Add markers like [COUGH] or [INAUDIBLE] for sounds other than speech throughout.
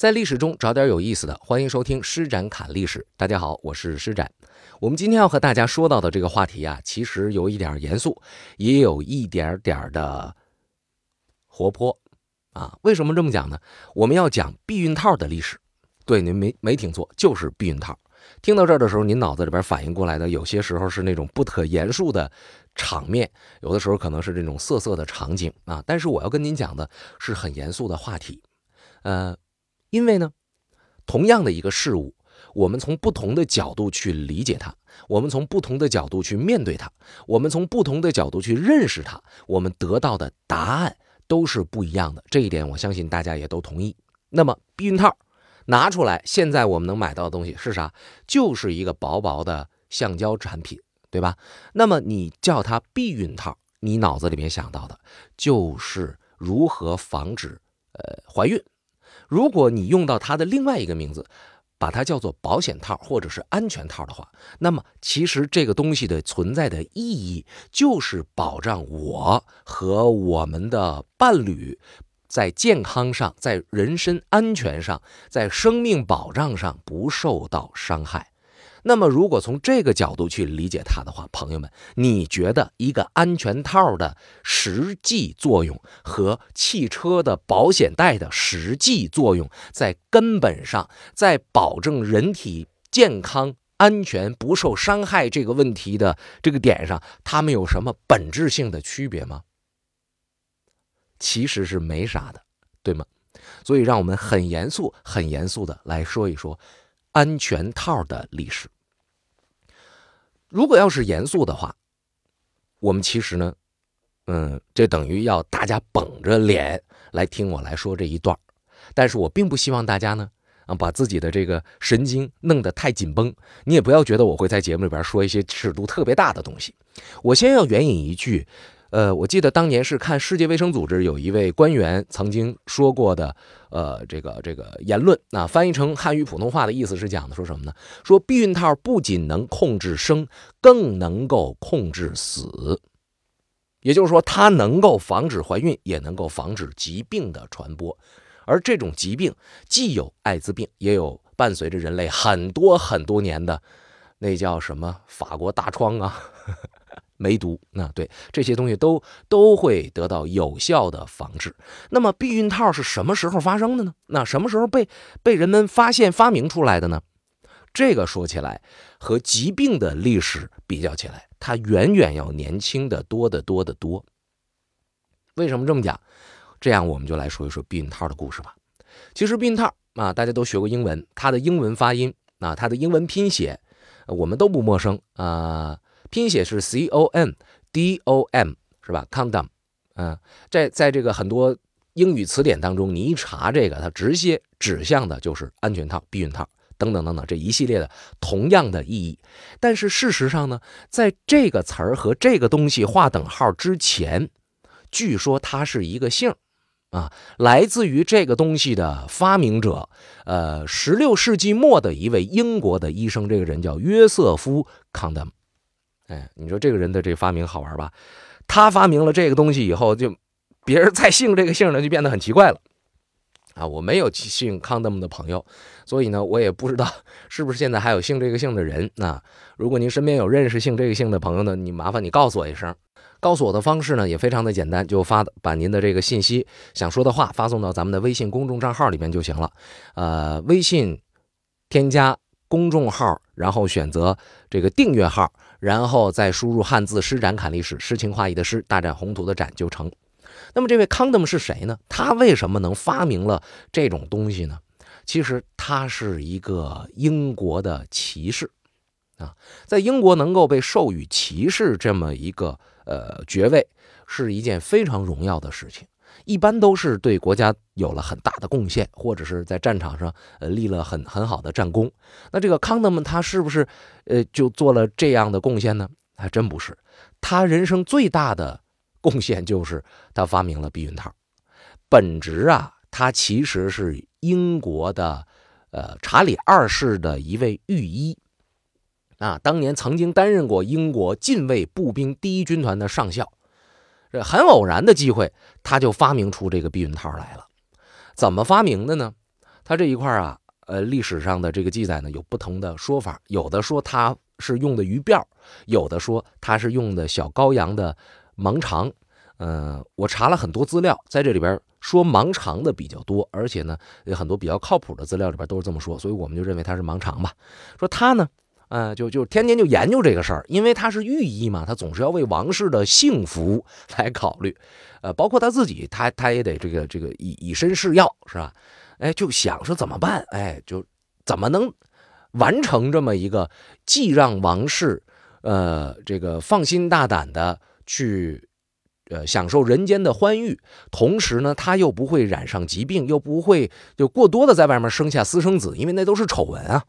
在历史中找点有意思的，欢迎收听施展侃历史。大家好，我是施展。我们今天要和大家说到的这个话题啊，其实有一点严肃，也有一点点的活泼啊。为什么这么讲呢？我们要讲避孕套的历史。对，您没没听错，就是避孕套。听到这儿的时候，您脑子里边反应过来的，有些时候是那种不可言述的场面，有的时候可能是这种色色的场景啊。但是我要跟您讲的是很严肃的话题，呃。因为呢，同样的一个事物，我们从不同的角度去理解它，我们从不同的角度去面对它，我们从不同的角度去认识它，我们得到的答案都是不一样的。这一点我相信大家也都同意。那么避孕套拿出来，现在我们能买到的东西是啥？就是一个薄薄的橡胶产品，对吧？那么你叫它避孕套，你脑子里面想到的就是如何防止呃怀孕。如果你用到它的另外一个名字，把它叫做保险套或者是安全套的话，那么其实这个东西的存在的意义就是保障我和我们的伴侣在健康上、在人身安全上、在生命保障上不受到伤害。那么，如果从这个角度去理解它的话，朋友们，你觉得一个安全套的实际作用和汽车的保险带的实际作用，在根本上，在保证人体健康安全不受伤害这个问题的这个点上，它们有什么本质性的区别吗？其实是没啥的，对吗？所以，让我们很严肃、很严肃的来说一说。安全套的历史，如果要是严肃的话，我们其实呢，嗯，这等于要大家绷着脸来听我来说这一段但是我并不希望大家呢，啊，把自己的这个神经弄得太紧绷。你也不要觉得我会在节目里边说一些尺度特别大的东西。我先要援引一句。呃，我记得当年是看世界卫生组织有一位官员曾经说过的，呃，这个这个言论，那翻译成汉语普通话的意思是讲的说什么呢？说避孕套不仅能控制生，更能够控制死，也就是说，它能够防止怀孕，也能够防止疾病的传播。而这种疾病既有艾滋病，也有伴随着人类很多很多年的那叫什么法国大疮啊。梅毒，那对这些东西都都会得到有效的防治。那么避孕套是什么时候发生的呢？那什么时候被被人们发现发明出来的呢？这个说起来和疾病的历史比较起来，它远远要年轻的多得多得多。为什么这么讲？这样我们就来说一说避孕套的故事吧。其实避孕套啊，大家都学过英文，它的英文发音啊，它的英文拼写我们都不陌生啊。拼写是 c o n d o m 是吧？condom，嗯，在在这个很多英语词典当中，你一查这个，它直接指向的就是安全套、避孕套等等等等这一系列的同样的意义。但是事实上呢，在这个词儿和这个东西划等号之前，据说它是一个姓啊，来自于这个东西的发明者，呃，十六世纪末的一位英国的医生，这个人叫约瑟夫·康德姆。哎，你说这个人的这个发明好玩吧？他发明了这个东西以后，就别人再姓这个姓呢，就变得很奇怪了。啊，我没有姓康德姆的朋友，所以呢，我也不知道是不是现在还有姓这个姓的人。那如果您身边有认识姓这个姓的朋友呢，你麻烦你告诉我一声。告诉我的方式呢也非常的简单，就发把您的这个信息、想说的话发送到咱们的微信公众账号里面就行了。呃，微信添加公众号，然后选择这个订阅号。然后再输入汉字“施展侃历史”，诗情画意的诗，大展宏图的展就成。那么这位康德姆是谁呢？他为什么能发明了这种东西呢？其实他是一个英国的骑士啊，在英国能够被授予骑士这么一个呃爵位，是一件非常荣耀的事情。一般都是对国家有了很大的贡献，或者是在战场上呃立了很很好的战功。那这个康德们他是不是呃就做了这样的贡献呢？还真不是，他人生最大的贡献就是他发明了避孕套。本职啊，他其实是英国的呃查理二世的一位御医啊，当年曾经担任过英国近卫步兵第一军团的上校。这很偶然的机会，他就发明出这个避孕套来了。怎么发明的呢？他这一块啊，呃，历史上的这个记载呢有不同的说法，有的说他是用的鱼鳔，有的说他是用的小羔羊的盲肠。嗯，我查了很多资料，在这里边说盲肠的比较多，而且呢，有很多比较靠谱的资料里边都是这么说，所以我们就认为它是盲肠吧。说他呢，呃，就就天天就研究这个事儿，因为他是御医嘛，他总是要为王室的幸福 [LAUGHS] 来考虑，呃，包括他自己，他他也得这个这个以以身试药，是吧？哎，就想说怎么办？哎，就怎么能完成这么一个既让王室呃这个放心大胆的去。呃，享受人间的欢愉，同时呢，他又不会染上疾病，又不会就过多的在外面生下私生子，因为那都是丑闻啊。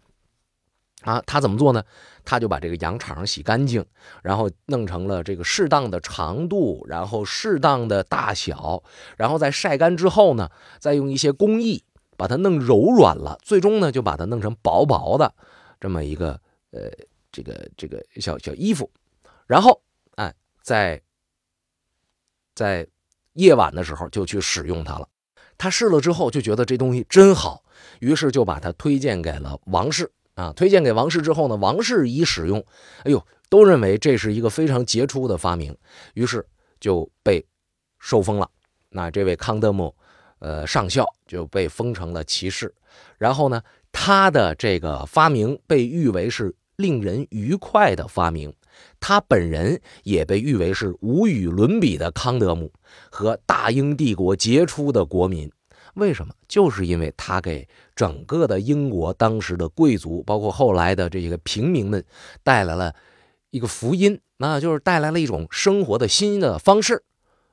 啊，他怎么做呢？他就把这个羊肠洗干净，然后弄成了这个适当的长度，然后适当的大小，然后在晒干之后呢，再用一些工艺把它弄柔软了，最终呢，就把它弄成薄薄的这么一个呃这个这个小小衣服，然后哎在。在夜晚的时候就去使用它了，他试了之后就觉得这东西真好，于是就把它推荐给了王室啊。推荐给王室之后呢，王室一使用，哎呦，都认为这是一个非常杰出的发明，于是就被受封了。那这位康德姆，呃，上校就被封成了骑士。然后呢，他的这个发明被誉为是令人愉快的发明。他本人也被誉为是无与伦比的康德姆和大英帝国杰出的国民。为什么？就是因为他给整个的英国当时的贵族，包括后来的这个平民们，带来了一个福音，那就是带来了一种生活的新的方式，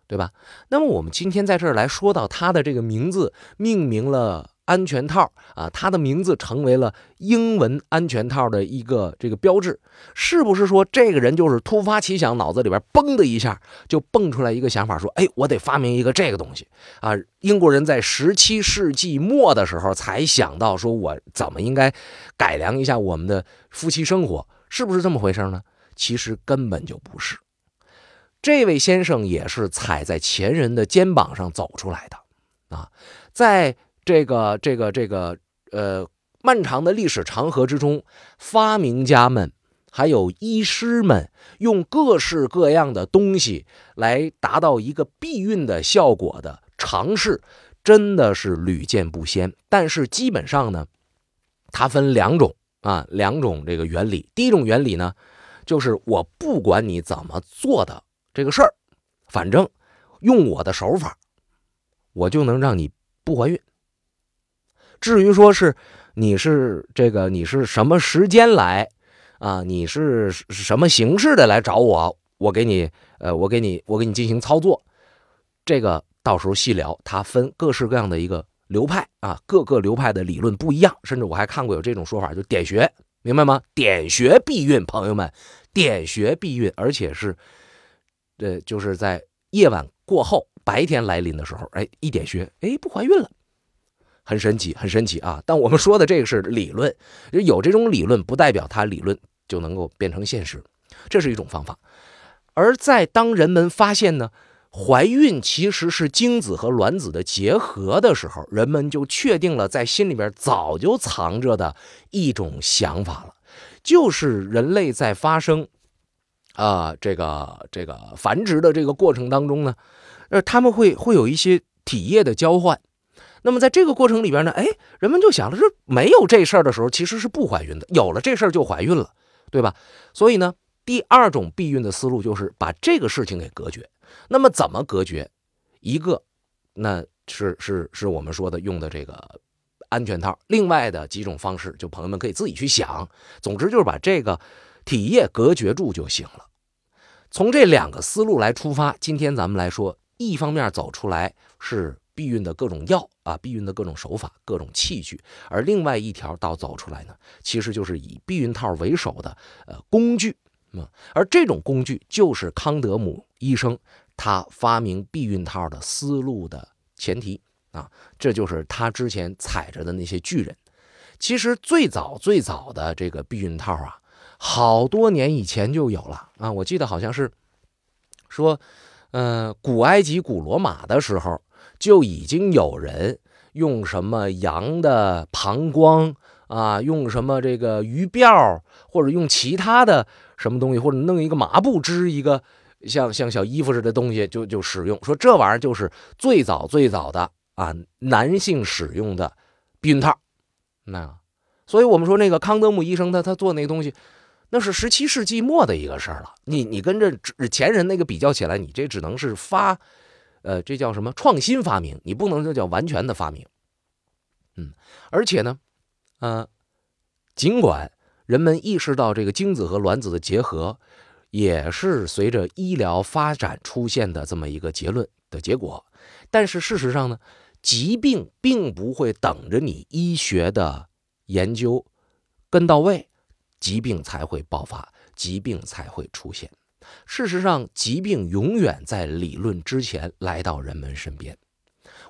对吧？那么我们今天在这儿来说到他的这个名字，命名了。安全套啊，它的名字成为了英文安全套的一个这个标志，是不是说这个人就是突发奇想，脑子里边嘣的一下就蹦出来一个想法，说，哎，我得发明一个这个东西啊？英国人在十七世纪末的时候才想到，说我怎么应该改良一下我们的夫妻生活，是不是这么回事呢？其实根本就不是，这位先生也是踩在前人的肩膀上走出来的啊，在。这个这个这个呃，漫长的历史长河之中，发明家们还有医师们用各式各样的东西来达到一个避孕的效果的尝试，真的是屡见不鲜。但是基本上呢，它分两种啊，两种这个原理。第一种原理呢，就是我不管你怎么做的这个事儿，反正用我的手法，我就能让你不怀孕。至于说是你是这个你是什么时间来啊？你是什么形式的来找我？我给你呃，我给你我给你进行操作，这个到时候细聊。它分各式各样的一个流派啊，各个流派的理论不一样，甚至我还看过有这种说法，就点穴，明白吗？点穴避孕，朋友们，点穴避孕，而且是呃，就是在夜晚过后，白天来临的时候，哎，一点穴，哎，不怀孕了。很神奇，很神奇啊！但我们说的这个是理论，有这种理论不代表它理论就能够变成现实，这是一种方法。而在当人们发现呢，怀孕其实是精子和卵子的结合的时候，人们就确定了在心里边早就藏着的一种想法了，就是人类在发生啊这个这个繁殖的这个过程当中呢，呃，他们会会有一些体液的交换。那么在这个过程里边呢，哎，人们就想了，这没有这事儿的时候，其实是不怀孕的；有了这事儿就怀孕了，对吧？所以呢，第二种避孕的思路就是把这个事情给隔绝。那么怎么隔绝？一个，那是是是我们说的用的这个安全套。另外的几种方式，就朋友们可以自己去想。总之就是把这个体液隔绝住就行了。从这两个思路来出发，今天咱们来说，一方面走出来是。避孕的各种药啊，避孕的各种手法、各种器具，而另外一条道走出来呢，其实就是以避孕套为首的呃工具啊，而这种工具就是康德姆医生他发明避孕套的思路的前提啊，这就是他之前踩着的那些巨人。其实最早最早的这个避孕套啊，好多年以前就有了啊，我记得好像是说，呃，古埃及、古罗马的时候。就已经有人用什么羊的膀胱啊，用什么这个鱼鳔，或者用其他的什么东西，或者弄一个麻布织一个像像小衣服似的东西，就就使用。说这玩意儿就是最早最早的啊，男性使用的避孕套。那，所以我们说那个康德姆医生他他做那个东西。那是十七世纪末的一个事儿了，你你跟这前人那个比较起来，你这只能是发，呃，这叫什么创新发明？你不能这叫完全的发明。嗯，而且呢，呃，尽管人们意识到这个精子和卵子的结合也是随着医疗发展出现的这么一个结论的结果，但是事实上呢，疾病并不会等着你医学的研究跟到位。疾病才会爆发，疾病才会出现。事实上，疾病永远在理论之前来到人们身边。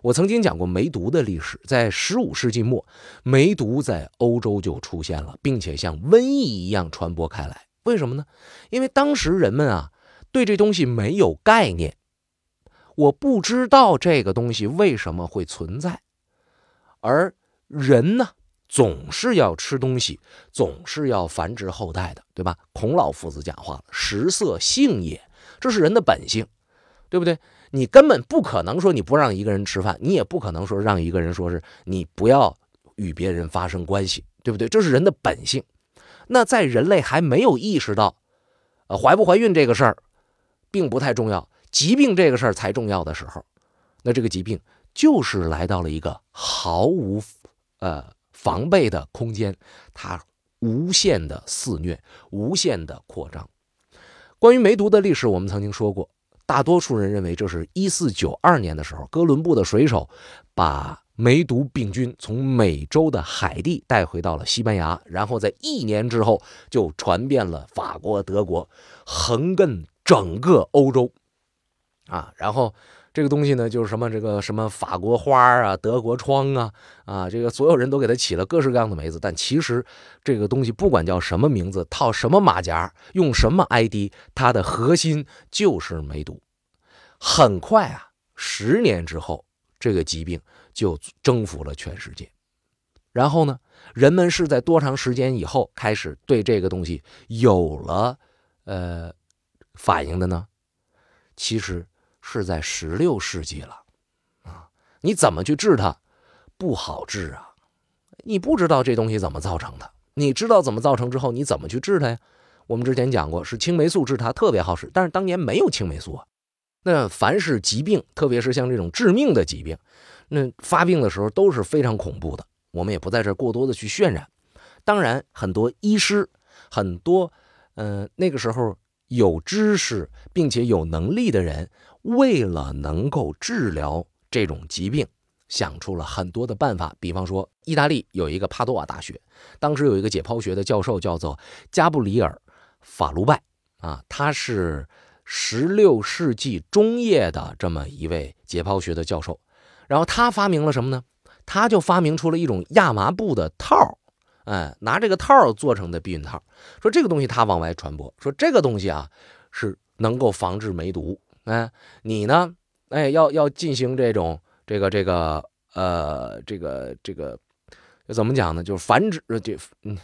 我曾经讲过梅毒的历史，在十五世纪末，梅毒在欧洲就出现了，并且像瘟疫一样传播开来。为什么呢？因为当时人们啊，对这东西没有概念，我不知道这个东西为什么会存在，而人呢？总是要吃东西，总是要繁殖后代的，对吧？孔老夫子讲话：“食色性也，这是人的本性，对不对？你根本不可能说你不让一个人吃饭，你也不可能说让一个人说是你不要与别人发生关系，对不对？这是人的本性。那在人类还没有意识到，呃，怀不怀孕这个事儿并不太重要，疾病这个事儿才重要的时候，那这个疾病就是来到了一个毫无，呃。防备的空间，它无限的肆虐，无限的扩张。关于梅毒的历史，我们曾经说过，大多数人认为这是一四九二年的时候，哥伦布的水手把梅毒病菌从美洲的海地带回到了西班牙，然后在一年之后就传遍了法国、德国，横亘整个欧洲，啊，然后。这个东西呢，就是什么这个什么法国花啊，德国窗啊，啊，这个所有人都给它起了各式各样的名字，但其实这个东西不管叫什么名字，套什么马甲，用什么 ID，它的核心就是梅毒。很快啊，十年之后，这个疾病就征服了全世界。然后呢，人们是在多长时间以后开始对这个东西有了呃反应的呢？其实。是在十六世纪了，啊，你怎么去治它？不好治啊！你不知道这东西怎么造成的，你知道怎么造成之后，你怎么去治它呀？我们之前讲过，是青霉素治它特别好使，但是当年没有青霉素啊。那凡是疾病，特别是像这种致命的疾病，那发病的时候都是非常恐怖的。我们也不在这过多的去渲染。当然，很多医师，很多，嗯，那个时候有知识并且有能力的人。为了能够治疗这种疾病，想出了很多的办法。比方说，意大利有一个帕多瓦大学，当时有一个解剖学的教授叫做加布里尔·法卢拜啊，他是十六世纪中叶的这么一位解剖学的教授。然后他发明了什么呢？他就发明出了一种亚麻布的套哎，拿这个套做成的避孕套。说这个东西他往外传播，说这个东西啊是能够防治梅毒。哎，你呢？哎，要要进行这种这个这个呃，这个这个怎么讲呢？就是繁殖这嗯，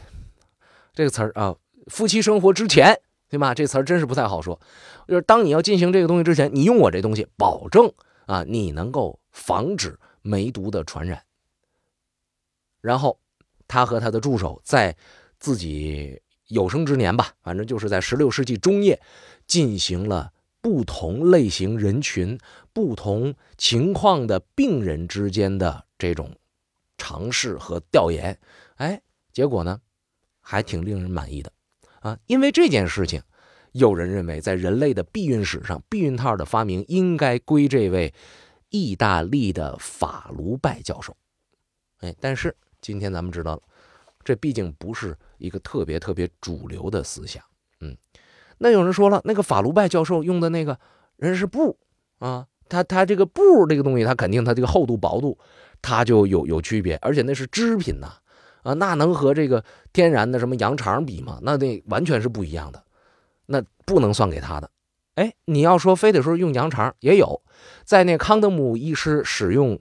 这个词儿啊，夫妻生活之前，对吧？这词儿真是不太好说。就是当你要进行这个东西之前，你用我这东西，保证啊，你能够防止梅毒的传染。然后他和他的助手在自己有生之年吧，反正就是在十六世纪中叶进行了。不同类型人群、不同情况的病人之间的这种尝试和调研，哎，结果呢，还挺令人满意的啊！因为这件事情，有人认为在人类的避孕史上，避孕套的发明应该归这位意大利的法卢拜教授。哎，但是今天咱们知道了，这毕竟不是一个特别特别主流的思想，嗯。那有人说了，那个法卢拜教授用的那个人是布啊，他他这个布这个东西，他肯定他这个厚度薄度，它就有有区别，而且那是织品呐，啊，那能和这个天然的什么羊肠比吗？那那完全是不一样的，那不能算给他的。哎，你要说非得说用羊肠，也有，在那康德姆医师使用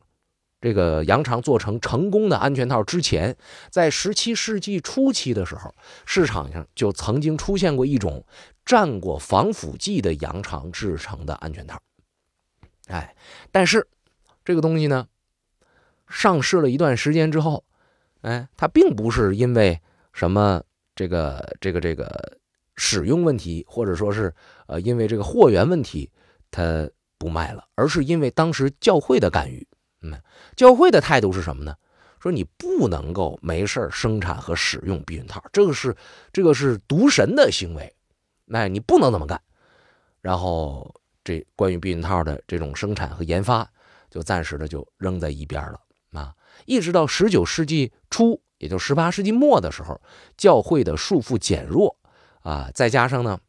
这个羊肠做成成功的安全套之前，在十七世纪初期的时候，市场上就曾经出现过一种蘸过防腐剂的羊肠制成的安全套。哎，但是这个东西呢，上市了一段时间之后，哎，它并不是因为什么这个这个这个使用问题，或者说是呃因为这个货源问题，它不卖了，而是因为当时教会的干预。嗯，教会的态度是什么呢？说你不能够没事生产和使用避孕套，这个是这个是毒神的行为，那你不能这么干。然后这关于避孕套的这种生产和研发，就暂时的就扔在一边了啊。一直到十九世纪初，也就十八世纪末的时候，教会的束缚减弱啊，再加上呢，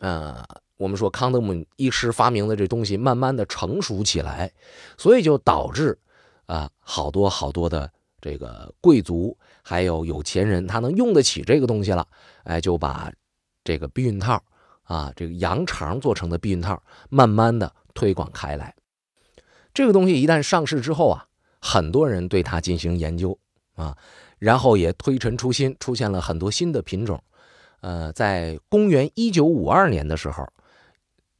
呃。我们说康德姆医师发明的这东西慢慢的成熟起来，所以就导致啊好多好多的这个贵族还有有钱人他能用得起这个东西了，哎就把这个避孕套啊这个羊肠做成的避孕套慢慢的推广开来。这个东西一旦上市之后啊，很多人对它进行研究啊，然后也推陈出新，出现了很多新的品种。呃，在公元一九五二年的时候。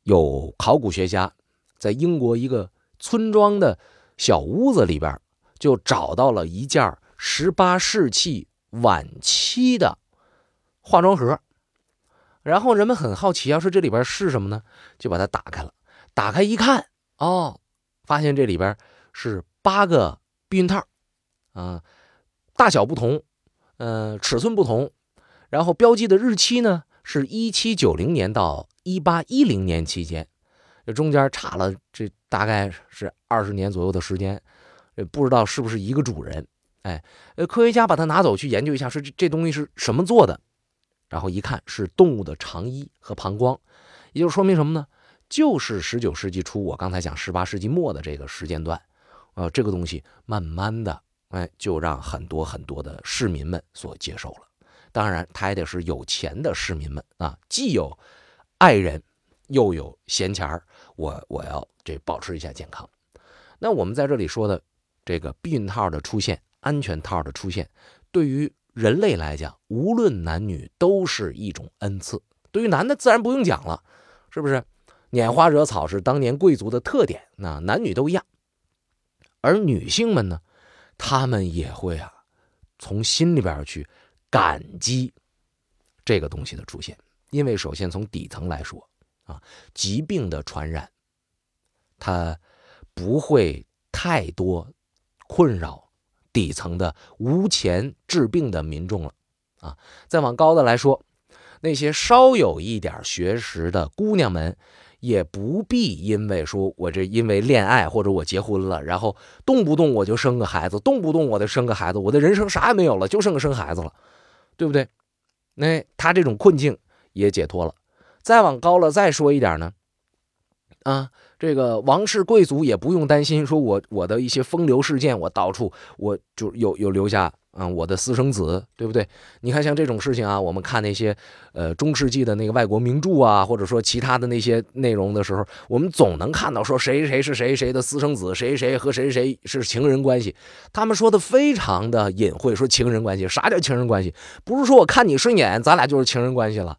有考古学家在英国一个村庄的小屋子里边，就找到了一件十八世纪晚期的化妆盒。然后人们很好奇，要说这里边是什么呢？就把它打开了。打开一看，哦，发现这里边是八个避孕套，啊，大小不同，呃，尺寸不同，然后标记的日期呢是一七九零年到。一八一零年期间，这中间差了这大概是二十年左右的时间，也不知道是不是一个主人。哎，呃，科学家把它拿走去研究一下，说这这东西是什么做的，然后一看是动物的肠衣和膀胱，也就说明什么呢？就是十九世纪初，我刚才讲十八世纪末的这个时间段，呃，这个东西慢慢的，哎，就让很多很多的市民们所接受了。当然，他也得是有钱的市民们啊，既有。爱人又有闲钱儿，我我要这保持一下健康。那我们在这里说的这个避孕套的出现、安全套的出现，对于人类来讲，无论男女都是一种恩赐。对于男的自然不用讲了，是不是？拈花惹草是当年贵族的特点，那男女都一样。而女性们呢，她们也会啊，从心里边去感激这个东西的出现。因为首先从底层来说，啊，疾病的传染，它不会太多困扰底层的无钱治病的民众了，啊，再往高的来说，那些稍有一点学识的姑娘们，也不必因为说我这因为恋爱或者我结婚了，然后动不动我就生个孩子，动不动我就生个孩子，我的人生啥也没有了，就剩个生孩子了，对不对？那他这种困境。也解脱了，再往高了再说一点呢，啊，这个王室贵族也不用担心，说我我的一些风流事件，我到处我就有有留下啊我的私生子，对不对？你看像这种事情啊，我们看那些呃中世纪的那个外国名著啊，或者说其他的那些内容的时候，我们总能看到说谁谁是谁谁的私生子，谁谁和谁谁是情人关系，他们说的非常的隐晦，说情人关系，啥叫情人关系？不是说我看你顺眼，咱俩就是情人关系了。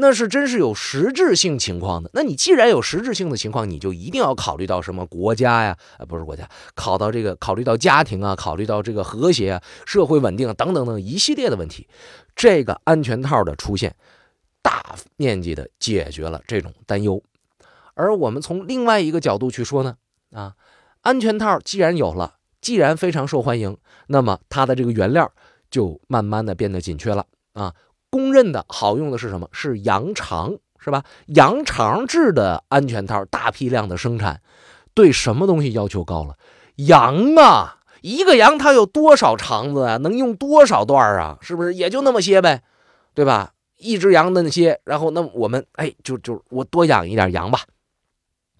那是真是有实质性情况的。那你既然有实质性的情况，你就一定要考虑到什么国家呀？啊，不是国家，考到这个，考虑到家庭啊，考虑到这个和谐啊、社会稳定等等等一系列的问题。这个安全套的出现，大面积的解决了这种担忧。而我们从另外一个角度去说呢，啊，安全套既然有了，既然非常受欢迎，那么它的这个原料就慢慢的变得紧缺了啊。公认的好用的是什么？是羊肠，是吧？羊肠制的安全套，大批量的生产，对什么东西要求高了？羊啊，一个羊它有多少肠子啊？能用多少段啊？是不是也就那么些呗？对吧？一只羊的那些，然后那我们哎，就就我多养一点羊吧。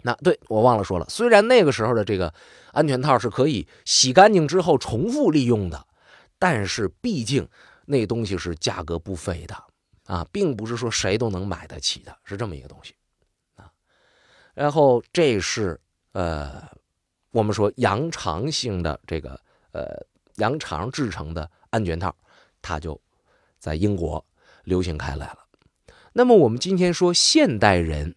那对我忘了说了，虽然那个时候的这个安全套是可以洗干净之后重复利用的，但是毕竟。那东西是价格不菲的啊，并不是说谁都能买得起的，是这么一个东西啊。然后这是呃我们说羊肠性的这个呃羊肠制成的安全套，它就在英国流行开来了。那么我们今天说现代人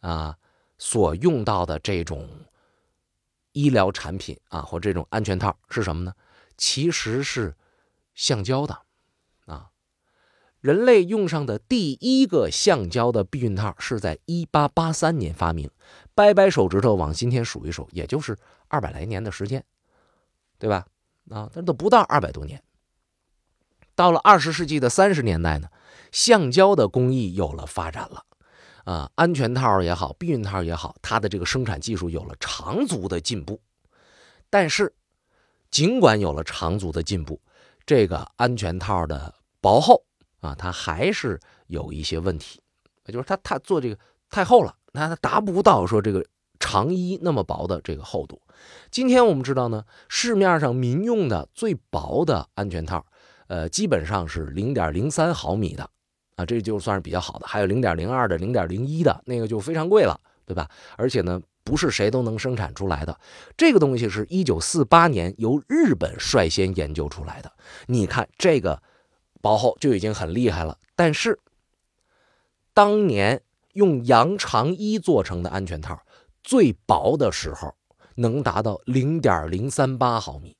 啊所用到的这种医疗产品啊或这种安全套是什么呢？其实是橡胶的。人类用上的第一个橡胶的避孕套是在1883年发明，掰掰手指头往今天数一数，也就是二百来年的时间，对吧？啊，但都不到二百多年。到了二十世纪的三十年代呢，橡胶的工艺有了发展了，啊，安全套也好，避孕套也好，它的这个生产技术有了长足的进步。但是，尽管有了长足的进步，这个安全套的薄厚。啊，它还是有一些问题，就是它它做这个太厚了，那它达不到说这个长衣那么薄的这个厚度。今天我们知道呢，市面上民用的最薄的安全套，呃，基本上是零点零三毫米的，啊，这就算是比较好的。还有零点零二的、零点零一的那个就非常贵了，对吧？而且呢，不是谁都能生产出来的。这个东西是一九四八年由日本率先研究出来的。你看这个。薄厚就已经很厉害了，但是当年用羊肠衣做成的安全套，最薄的时候能达到零点零三八毫米。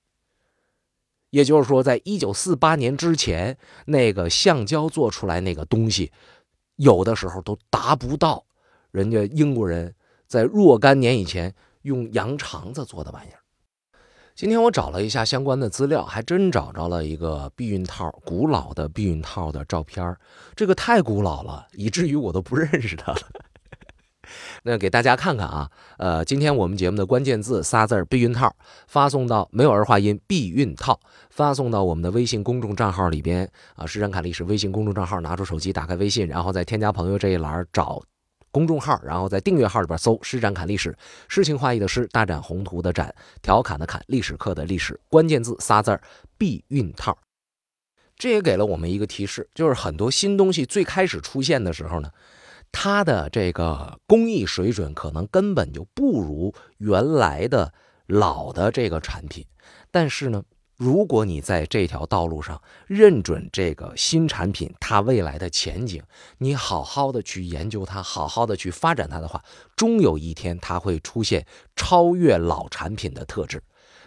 也就是说，在一九四八年之前，那个橡胶做出来那个东西，有的时候都达不到人家英国人在若干年以前用羊肠子做的玩意儿。今天我找了一下相关的资料，还真找着了一个避孕套，古老的避孕套的照片这个太古老了，以至于我都不认识它了。[LAUGHS] 那给大家看看啊，呃，今天我们节目的关键字仨字儿“避孕套”，发送到没有儿化音“避孕套”，发送到我们的微信公众账号里边啊，施展侃历史微信公众账号，拿出手机，打开微信，然后在添加朋友这一栏找。公众号，然后在订阅号里边搜“施展侃历史”，诗情画意的诗，大展宏图的展，调侃的侃，历史课的历史，关键字仨字儿“避孕套”。这也给了我们一个提示，就是很多新东西最开始出现的时候呢，它的这个工艺水准可能根本就不如原来的老的这个产品，但是呢。如果你在这条道路上认准这个新产品它未来的前景，你好好的去研究它，好好的去发展它的话，终有一天它会出现超越老产品的特质。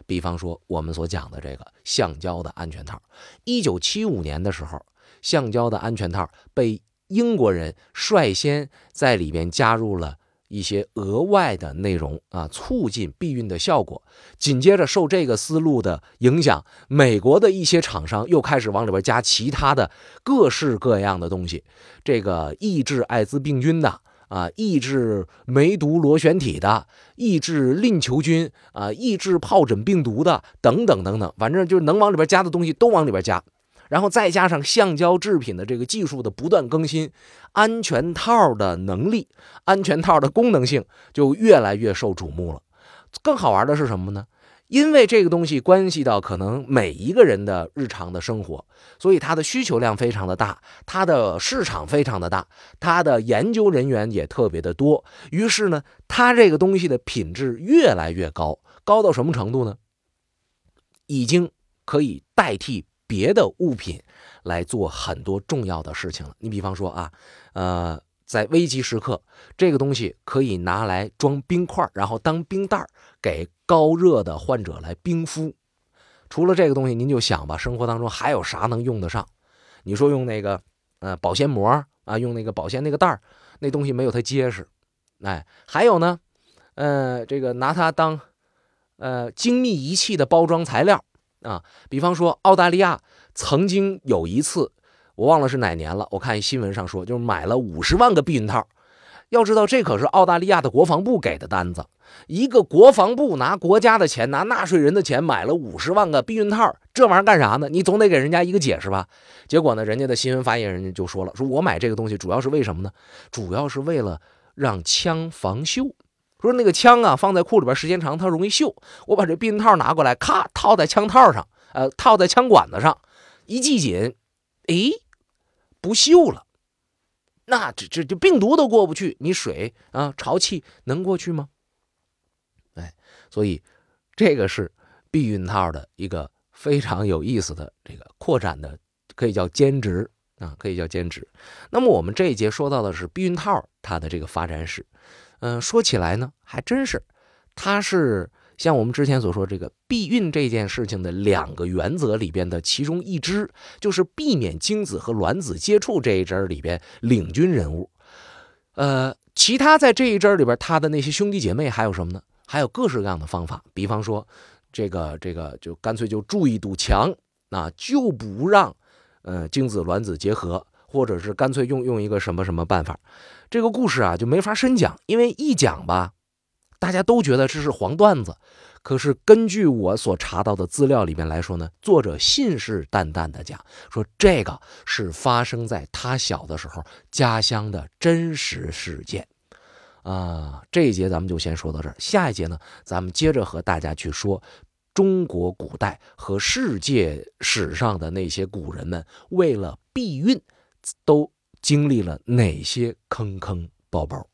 比方说我们所讲的这个橡胶的安全套，一九七五年的时候，橡胶的安全套被英国人率先在里边加入了。一些额外的内容啊，促进避孕的效果。紧接着受这个思路的影响，美国的一些厂商又开始往里边加其他的各式各样的东西，这个抑制艾滋病菌的啊，抑制梅毒螺旋体的，抑制淋球菌啊，抑制疱疹病毒的，等等等等，反正就是能往里边加的东西都往里边加。然后再加上橡胶制品的这个技术的不断更新，安全套的能力、安全套的功能性就越来越受瞩目了。更好玩的是什么呢？因为这个东西关系到可能每一个人的日常的生活，所以它的需求量非常的大，它的市场非常的大，它的研究人员也特别的多。于是呢，它这个东西的品质越来越高，高到什么程度呢？已经可以代替。别的物品来做很多重要的事情了。你比方说啊，呃，在危急时刻，这个东西可以拿来装冰块，然后当冰袋给高热的患者来冰敷。除了这个东西，您就想吧，生活当中还有啥能用得上？你说用那个呃保鲜膜啊，用那个保鲜那个袋，那东西没有它结实。哎，还有呢，呃，这个拿它当呃精密仪器的包装材料。啊，比方说澳大利亚曾经有一次，我忘了是哪年了。我看新闻上说，就是买了五十万个避孕套。要知道，这可是澳大利亚的国防部给的单子。一个国防部拿国家的钱，拿纳税人的钱买了五十万个避孕套，这玩意儿干啥呢？你总得给人家一个解释吧。结果呢，人家的新闻发言人就说了：“说我买这个东西主要是为什么呢？主要是为了让枪防锈。”说那个枪啊，放在库里边时间长，它容易锈。我把这避孕套拿过来，咔套在枪套上，呃，套在枪管子上，一系紧，哎，不锈了。那这这就病毒都过不去，你水啊潮气能过去吗？哎，所以这个是避孕套的一个非常有意思的这个扩展的，可以叫兼职啊，可以叫兼职。那么我们这一节说到的是避孕套它的这个发展史，嗯，说起来呢，还真是，它是像我们之前所说这个避孕这件事情的两个原则里边的其中一支，就是避免精子和卵子接触这一支里边领军人物。呃，其他在这一支里边，他的那些兄弟姐妹还有什么呢？还有各式各样的方法，比方说，这个这个就干脆就筑一堵墙，啊，就不让，呃，精子卵子结合，或者是干脆用用一个什么什么办法。这个故事啊就没法深讲，因为一讲吧，大家都觉得这是黄段子。可是根据我所查到的资料里面来说呢，作者信誓旦旦的讲说这个是发生在他小的时候家乡的真实事件，啊，这一节咱们就先说到这儿，下一节呢，咱们接着和大家去说中国古代和世界史上的那些古人们为了避孕，都经历了哪些坑坑包包。